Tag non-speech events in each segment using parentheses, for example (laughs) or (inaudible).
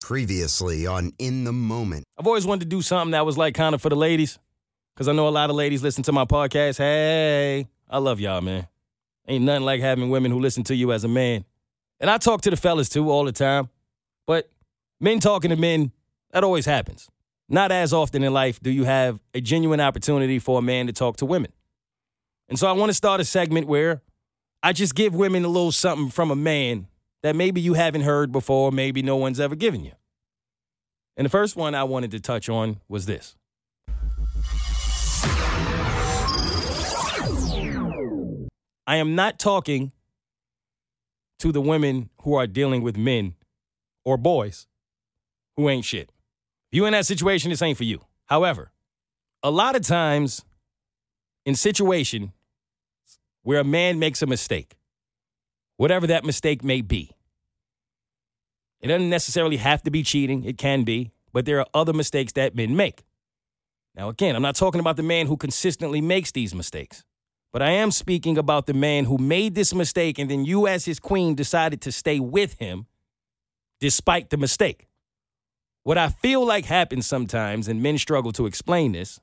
Previously on In the Moment. I've always wanted to do something that was like kind of for the ladies. Because I know a lot of ladies listen to my podcast. Hey, I love y'all, man. Ain't nothing like having women who listen to you as a man. And I talk to the fellas too all the time. But men talking to men, that always happens. Not as often in life do you have a genuine opportunity for a man to talk to women. And so I want to start a segment where I just give women a little something from a man that maybe you haven't heard before, maybe no one's ever given you. And the first one I wanted to touch on was this. I am not talking to the women who are dealing with men or boys who ain't shit. If you in that situation, this ain't for you. However, a lot of times in situation where a man makes a mistake, whatever that mistake may be. It doesn't necessarily have to be cheating, it can be, but there are other mistakes that men make. Now, again, I'm not talking about the man who consistently makes these mistakes, but I am speaking about the man who made this mistake and then you, as his queen, decided to stay with him despite the mistake. What I feel like happens sometimes, and men struggle to explain this,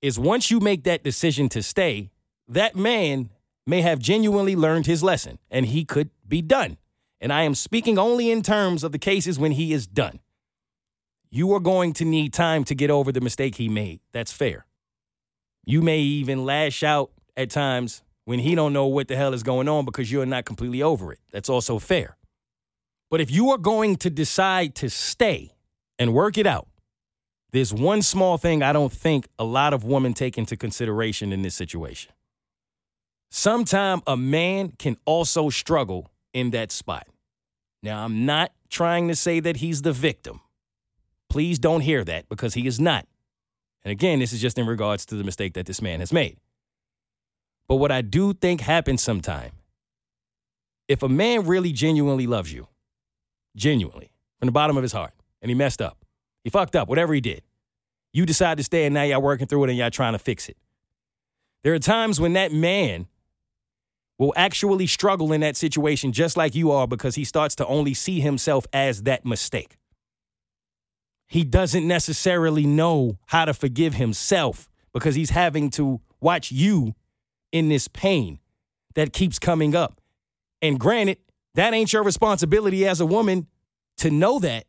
is once you make that decision to stay, that man may have genuinely learned his lesson and he could be done. And I am speaking only in terms of the cases when he is done. You are going to need time to get over the mistake he made. That's fair. You may even lash out at times when he don't know what the hell is going on because you're not completely over it. That's also fair. But if you are going to decide to stay and work it out, there's one small thing I don't think a lot of women take into consideration in this situation. Sometime a man can also struggle in that spot. Now, I'm not trying to say that he's the victim. Please don't hear that because he is not. And again, this is just in regards to the mistake that this man has made. But what I do think happens sometime, if a man really genuinely loves you, genuinely, from the bottom of his heart, and he messed up, he fucked up, whatever he did, you decide to stay and now y'all working through it and y'all trying to fix it. There are times when that man will actually struggle in that situation just like you are because he starts to only see himself as that mistake. He doesn't necessarily know how to forgive himself because he's having to watch you in this pain that keeps coming up. And granted, that ain't your responsibility as a woman to know that.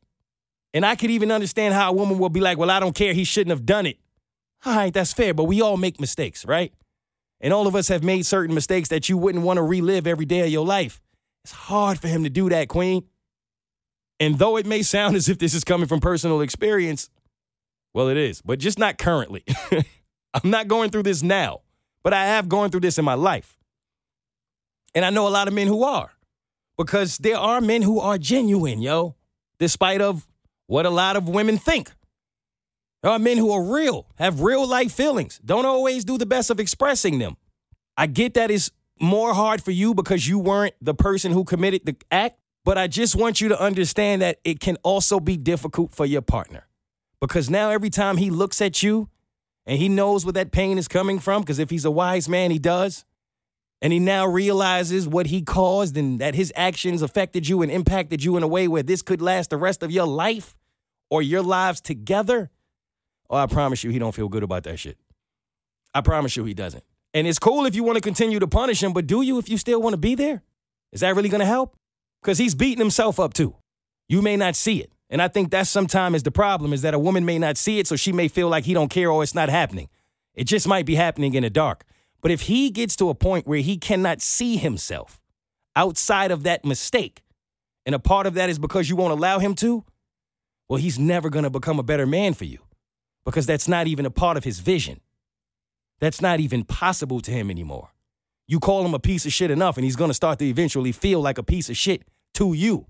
And I could even understand how a woman will be like, well, I don't care. He shouldn't have done it. All right, that's fair, but we all make mistakes, right? And all of us have made certain mistakes that you wouldn't want to relive every day of your life. It's hard for him to do that, Queen. And though it may sound as if this is coming from personal experience, well, it is, but just not currently. (laughs) I'm not going through this now, but I have gone through this in my life. And I know a lot of men who are, because there are men who are genuine, yo, despite of what a lot of women think. There are men who are real, have real life feelings, don't always do the best of expressing them. I get that it's more hard for you because you weren't the person who committed the act, but I just want you to understand that it can also be difficult for your partner. Because now every time he looks at you and he knows where that pain is coming from, because if he's a wise man, he does, and he now realizes what he caused and that his actions affected you and impacted you in a way where this could last the rest of your life or your lives together, Oh, I promise you, he don't feel good about that shit. I promise you, he doesn't. And it's cool if you want to continue to punish him, but do you if you still want to be there? Is that really going to help? Because he's beating himself up too. You may not see it. And I think that's sometimes is the problem is that a woman may not see it, so she may feel like he don't care or it's not happening. It just might be happening in the dark. But if he gets to a point where he cannot see himself outside of that mistake, and a part of that is because you won't allow him to, well, he's never going to become a better man for you because that's not even a part of his vision. That's not even possible to him anymore. You call him a piece of shit enough, and he's going to start to eventually feel like a piece of shit to you.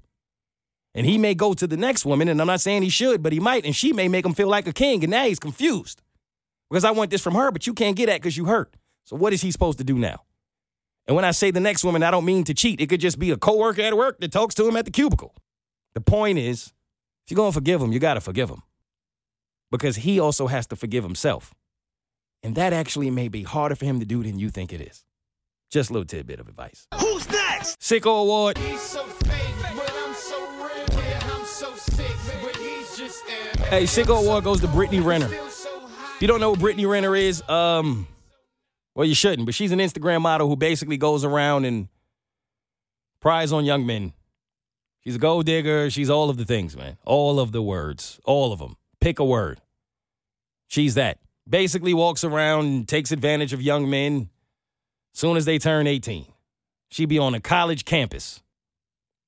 And he may go to the next woman, and I'm not saying he should, but he might, and she may make him feel like a king, and now he's confused. Because I want this from her, but you can't get that because you hurt. So what is he supposed to do now? And when I say the next woman, I don't mean to cheat. It could just be a coworker at work that talks to him at the cubicle. The point is, if you're to forgive him, you got to forgive him. Because he also has to forgive himself. And that actually may be harder for him to do than you think it is. Just a little tidbit of advice. Who's next? Sicko Award. He's so fake, so. Yeah, so sick. Hey, Sicko Award goes to Brittany Renner. Feel so high. If you don't know who Brittany Renner is, um, well, you shouldn't, but she's an Instagram model who basically goes around and pries on young men. She's a gold digger. She's all of the things, man. All of the words. All of them. Pick a word. She's that. Basically walks around and takes advantage of young men soon as they turn 18. She be on a college campus.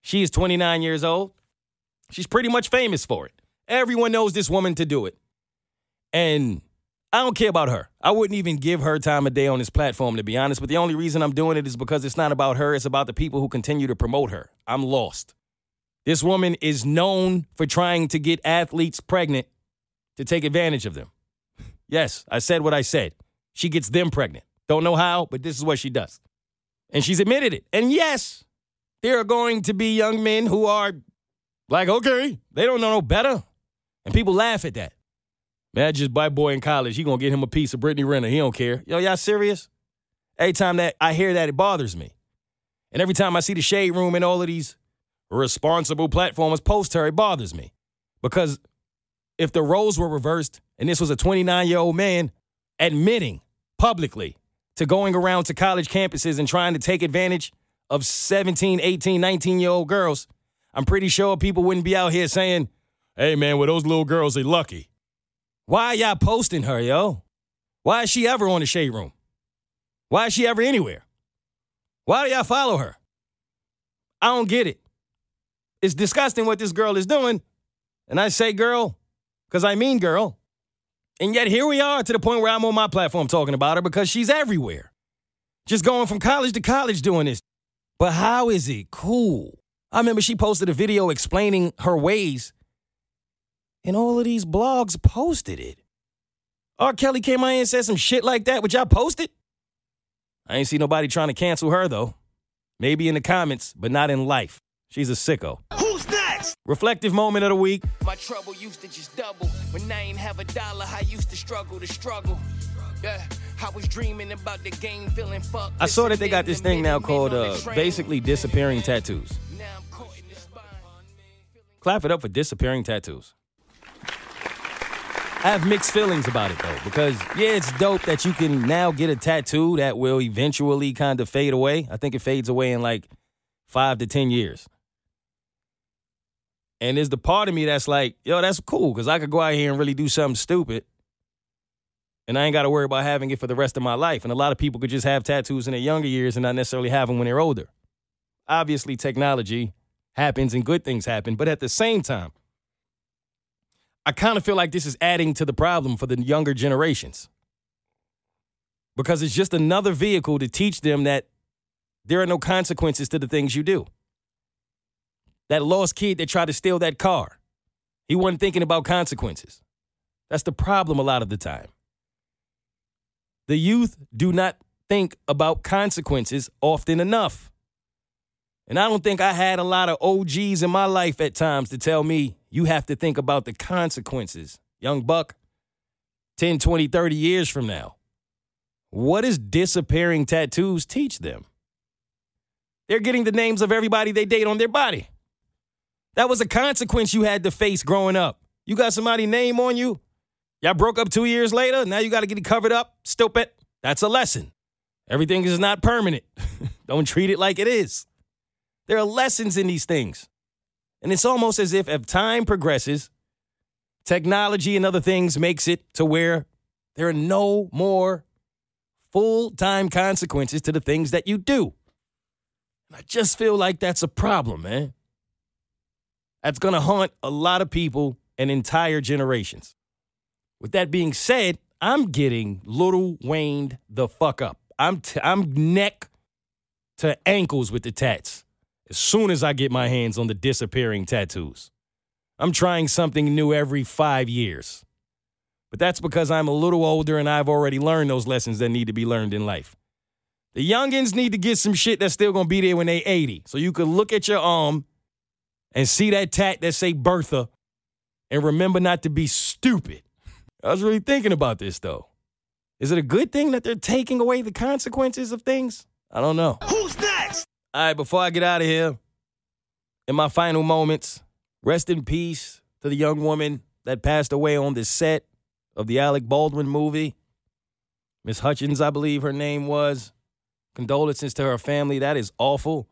She is 29 years old. She's pretty much famous for it. Everyone knows this woman to do it. And I don't care about her. I wouldn't even give her time of day on this platform, to be honest. But the only reason I'm doing it is because it's not about her, it's about the people who continue to promote her. I'm lost. This woman is known for trying to get athletes pregnant to take advantage of them. Yes, I said what I said. She gets them pregnant. Don't know how, but this is what she does. And she's admitted it. And yes, there are going to be young men who are like, okay, they don't know no better. And people laugh at that. Man, just my boy in college, he gonna get him a piece of Brittany Renner. He don't care. Yo, y'all serious? Every time that I hear that, it bothers me. And every time I see the shade room and all of these responsible platformers post her, it bothers me. Because if the roles were reversed and this was a 29 year old man admitting publicly to going around to college campuses and trying to take advantage of 17, 18, 19 year old girls, I'm pretty sure people wouldn't be out here saying, hey man, well, those little girls are lucky. Why y'all posting her, yo? Why is she ever on the shade room? Why is she ever anywhere? Why do y'all follow her? I don't get it. It's disgusting what this girl is doing. And I say girl, because I mean girl. And yet here we are to the point where I'm on my platform talking about her because she's everywhere. Just going from college to college doing this. But how is it cool? I remember she posted a video explaining her ways, and all of these blogs posted it. R. Kelly came out and said some shit like that, which I posted. I ain't see nobody trying to cancel her, though. Maybe in the comments, but not in life. She's a sicko. Next? Reflective moment of the week. My trouble used to just double. When I ain't have a dollar, I used to struggle to struggle. Yeah, I was dreaming about the game, feeling fucked. I saw that they got this thing now called uh, basically disappearing tattoos. Now I'm caught in the spine. Clap it up for disappearing tattoos. I have mixed feelings about it though, because yeah, it's dope that you can now get a tattoo that will eventually kind of fade away. I think it fades away in like five to 10 years. And there's the part of me that's like, yo, that's cool, because I could go out here and really do something stupid. And I ain't got to worry about having it for the rest of my life. And a lot of people could just have tattoos in their younger years and not necessarily have them when they're older. Obviously, technology happens and good things happen. But at the same time, I kind of feel like this is adding to the problem for the younger generations. Because it's just another vehicle to teach them that there are no consequences to the things you do. That lost kid that tried to steal that car, he wasn't thinking about consequences. That's the problem a lot of the time. The youth do not think about consequences often enough. And I don't think I had a lot of OGs in my life at times to tell me you have to think about the consequences. Young Buck, 10, 20, 30 years from now. What does disappearing tattoos teach them? They're getting the names of everybody they date on their body. That was a consequence you had to face growing up. You got somebody's name on you. Y'all broke up two years later. Now you got to get it covered up. Stupid. That's a lesson. Everything is not permanent. (laughs) Don't treat it like it is. There are lessons in these things. And it's almost as if, as time progresses, technology and other things makes it to where there are no more full time consequences to the things that you do. I just feel like that's a problem, man. That's going to haunt a lot of people and entire generations. With that being said, I'm getting Lil Wayne the fuck up. I'm t- I'm neck to ankles with the tats. As soon as I get my hands on the disappearing tattoos, I'm trying something new every five years. But that's because I'm a little older and I've already learned those lessons that need to be learned in life. The youngins need to get some shit that's still gonna be there when they 80. So you can look at your arm and see that tat that say Bertha and remember not to be stupid. I was really thinking about this though. Is it a good thing that they're taking away the consequences of things? I don't know. Who's next? All right, before I get out of here, in my final moments, rest in peace to the young woman that passed away on the set of the Alec Baldwin movie. Miss Hutchins, I believe her name was. Condolences to her family. That is awful.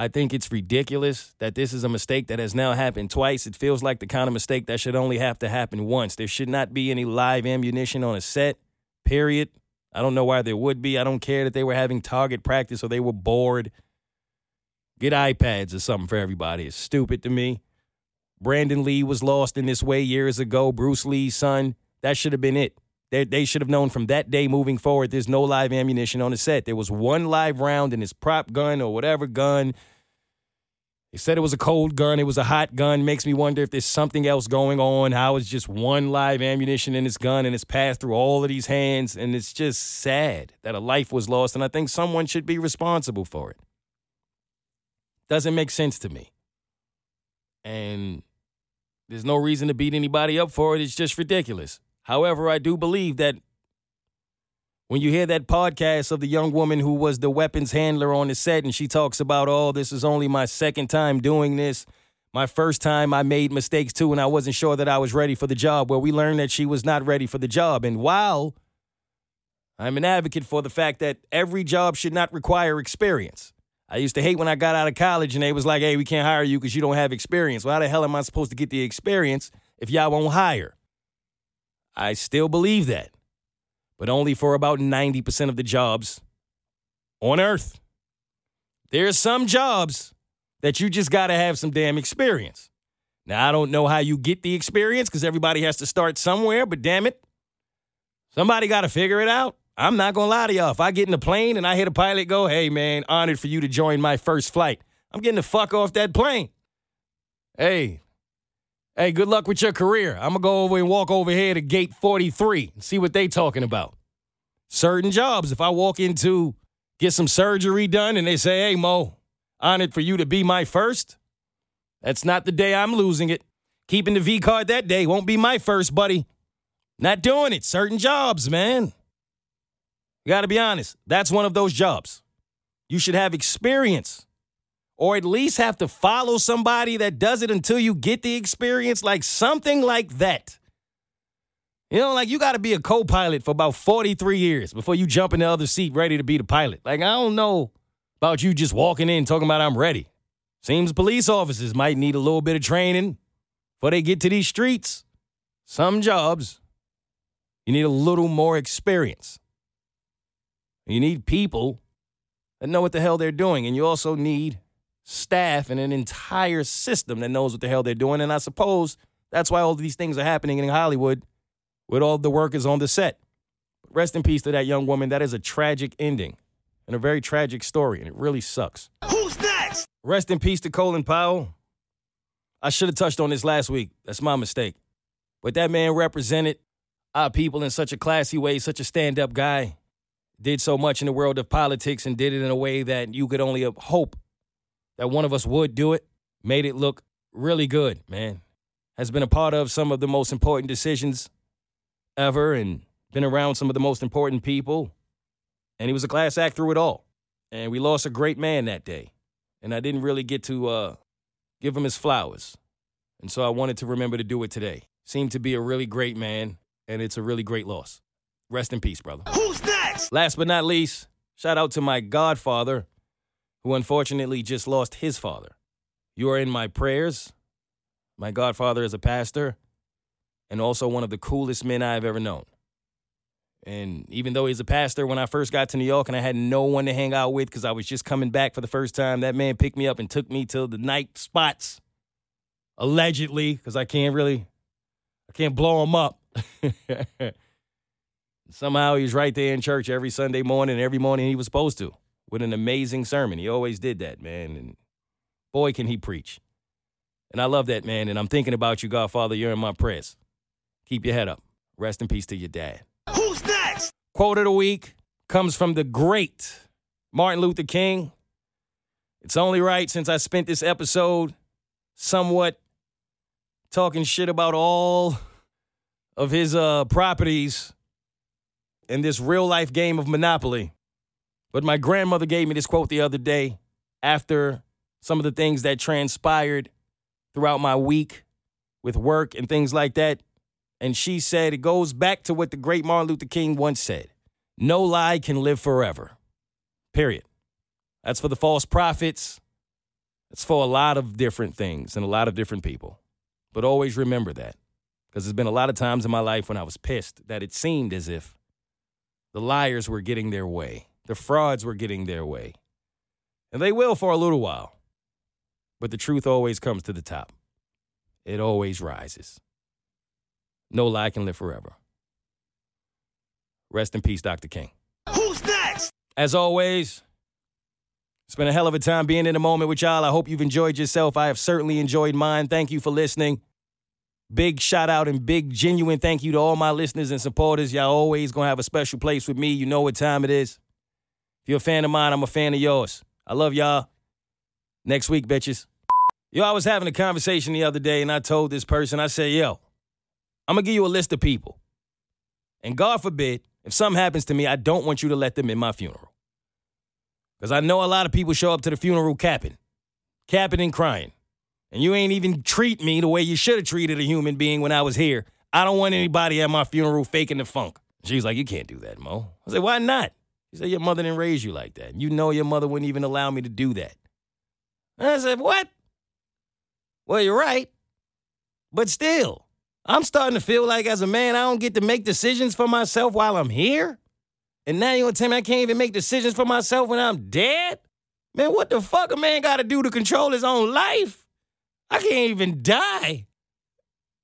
I think it's ridiculous that this is a mistake that has now happened twice. It feels like the kind of mistake that should only have to happen once. There should not be any live ammunition on a set, period. I don't know why there would be. I don't care that they were having target practice or they were bored. Get iPads or something for everybody. It's stupid to me. Brandon Lee was lost in this way years ago. Bruce Lee's son. That should have been it. They, they should have known from that day moving forward there's no live ammunition on the set. There was one live round in his prop gun or whatever gun. They said it was a cold gun. It was a hot gun. Makes me wonder if there's something else going on. How just one live ammunition in his gun and it's passed through all of these hands. And it's just sad that a life was lost. And I think someone should be responsible for it. Doesn't make sense to me. And there's no reason to beat anybody up for it. It's just ridiculous. However, I do believe that when you hear that podcast of the young woman who was the weapons handler on the set and she talks about, oh, this is only my second time doing this. My first time I made mistakes too, and I wasn't sure that I was ready for the job. Well, we learned that she was not ready for the job. And while I'm an advocate for the fact that every job should not require experience. I used to hate when I got out of college and they was like, hey, we can't hire you because you don't have experience. Well, how the hell am I supposed to get the experience if y'all won't hire? I still believe that, but only for about 90% of the jobs on earth. There's some jobs that you just got to have some damn experience. Now, I don't know how you get the experience because everybody has to start somewhere, but damn it, somebody got to figure it out. I'm not going to lie to y'all. If I get in a plane and I hear the pilot go, hey, man, honored for you to join my first flight, I'm getting the fuck off that plane. Hey, hey, good luck with your career. I'm to go over and walk over here to gate 43 and see what they talking about. Certain jobs, if I walk into get some surgery done and they say, hey, Mo, honored for you to be my first, that's not the day I'm losing it. Keeping the V card that day won't be my first, buddy. Not doing it. Certain jobs, man. You got to be honest. That's one of those jobs. You should have experience or at least have to follow somebody that does it until you get the experience, like something like that. You know, like you got to be a co pilot for about 43 years before you jump in the other seat ready to be the pilot. Like, I don't know about you just walking in talking about I'm ready. Seems police officers might need a little bit of training before they get to these streets. Some jobs, you need a little more experience. You need people that know what the hell they're doing. And you also need staff and an entire system that knows what the hell they're doing. And I suppose that's why all these things are happening in Hollywood with all the workers on the set. Rest in peace to that young woman. That is a tragic ending and a very tragic story, and it really sucks. Who's next? Rest in peace to Colin Powell. I should have touched on this last week. That's my mistake. But that man represented our people in such a classy way, such a stand up guy did so much in the world of politics and did it in a way that you could only hope that one of us would do it. Made it look really good, man. Has been a part of some of the most important decisions ever and been around some of the most important people. And he was a class act through it all. And we lost a great man that day. And I didn't really get to uh, give him his flowers. And so I wanted to remember to do it today. Seemed to be a really great man, and it's a really great loss. Rest in peace, brother. Who's next? Last but not least, shout out to my godfather, who unfortunately just lost his father You are in my prayers. My godfather is a pastor and also one of the coolest men I've ever known. And even though he's a pastor, when I first got to New York and I had no one to hang out with because I was just coming back for the first time, that man picked me up and took me to the night spots, allegedly, because I can't really, I can't blow him up. (laughs) Somehow he was right there in church every Sunday morning, every morning he was supposed to, with an amazing sermon. He always did that, man. And boy, can he preach. And I love that, man. And I'm thinking about you, Godfather. You're in my prayers. Keep your head up. Rest in peace to your dad. Who's next? Quote of the week comes from the great Martin Luther King. It's only right since I spent this episode somewhat talking shit about all of his uh, properties in this real life game of Monopoly. But my grandmother gave me this quote the other day after some of the things that transpired throughout my week with work and things like that. And she said it goes back to what the great Martin Luther King once said No lie can live forever. Period. That's for the false prophets. It's for a lot of different things and a lot of different people. But always remember that. Because there's been a lot of times in my life when I was pissed that it seemed as if the liars were getting their way, the frauds were getting their way. And they will for a little while. But the truth always comes to the top, it always rises. No lie can live forever. Rest in peace, Dr. King. Who's next? As always, it's been a hell of a time being in the moment with y'all. I hope you've enjoyed yourself. I have certainly enjoyed mine. Thank you for listening. Big shout out and big genuine thank you to all my listeners and supporters. Y'all always gonna have a special place with me. You know what time it is. You're a fan of mine, I'm a fan of yours. I love y'all. Next week, bitches. Yo, I was having a conversation the other day and I told this person, I said, yo, I'm gonna give you a list of people. And God forbid, if something happens to me, I don't want you to let them in my funeral. Because I know a lot of people show up to the funeral capping, capping and crying. And you ain't even treat me the way you should have treated a human being when I was here. I don't want anybody at my funeral faking the funk. She's like, You can't do that, Mo. I said, Why not? She said, Your mother didn't raise you like that. You know your mother wouldn't even allow me to do that. And I said, What? Well, you're right. But still, I'm starting to feel like as a man, I don't get to make decisions for myself while I'm here. And now you're gonna tell me I can't even make decisions for myself when I'm dead? Man, what the fuck a man gotta do to control his own life? I can't even die.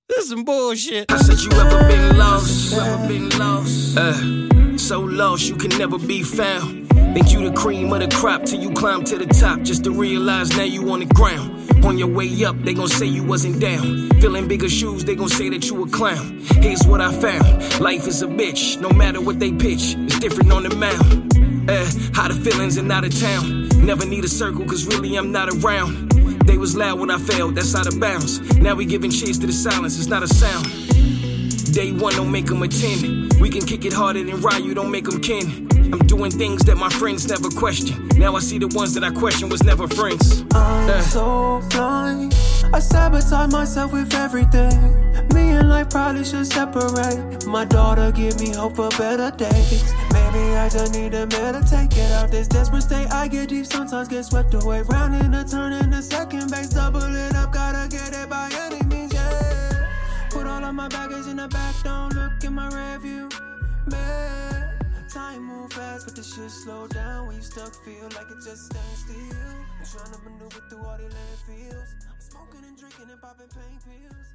This is some bullshit. I said you ever been lost, ever been lost. Uh, so lost you can never be found. Think you the cream of the crop till you climb to the top, just to realize now you on the ground. On your way up, they gon' say you wasn't down. Filling bigger shoes, they gon' say that you a clown. Here's what I found: life is a bitch. No matter what they pitch, it's different on the mound. Uh, how the feelings and out of town. Never need a circle, cause really I'm not around. They was loud when I failed, that's out of bounds. Now we giving cheers to the silence, it's not a sound. Day one, don't make them a 10. We can kick it harder than Ryu, don't make them kin. I'm doing things that my friends never question. Now I see the ones that I question was never friends. I'm Uh. so blind. I sabotage myself with everything. Me and life probably should separate. My daughter give me hope for better days. Maybe I just need to meditate. Get out this desperate state. I get deep, sometimes get swept away. Round in a turn in a second base. Double it up, gotta get it by any. Put bag is in the back, don't look in my rearview. Man, time move fast, but the shit slow down when you stuck. Feel like it just stands still. I'm trying to maneuver through all the landfills. I'm smoking and drinking and popping pain pills.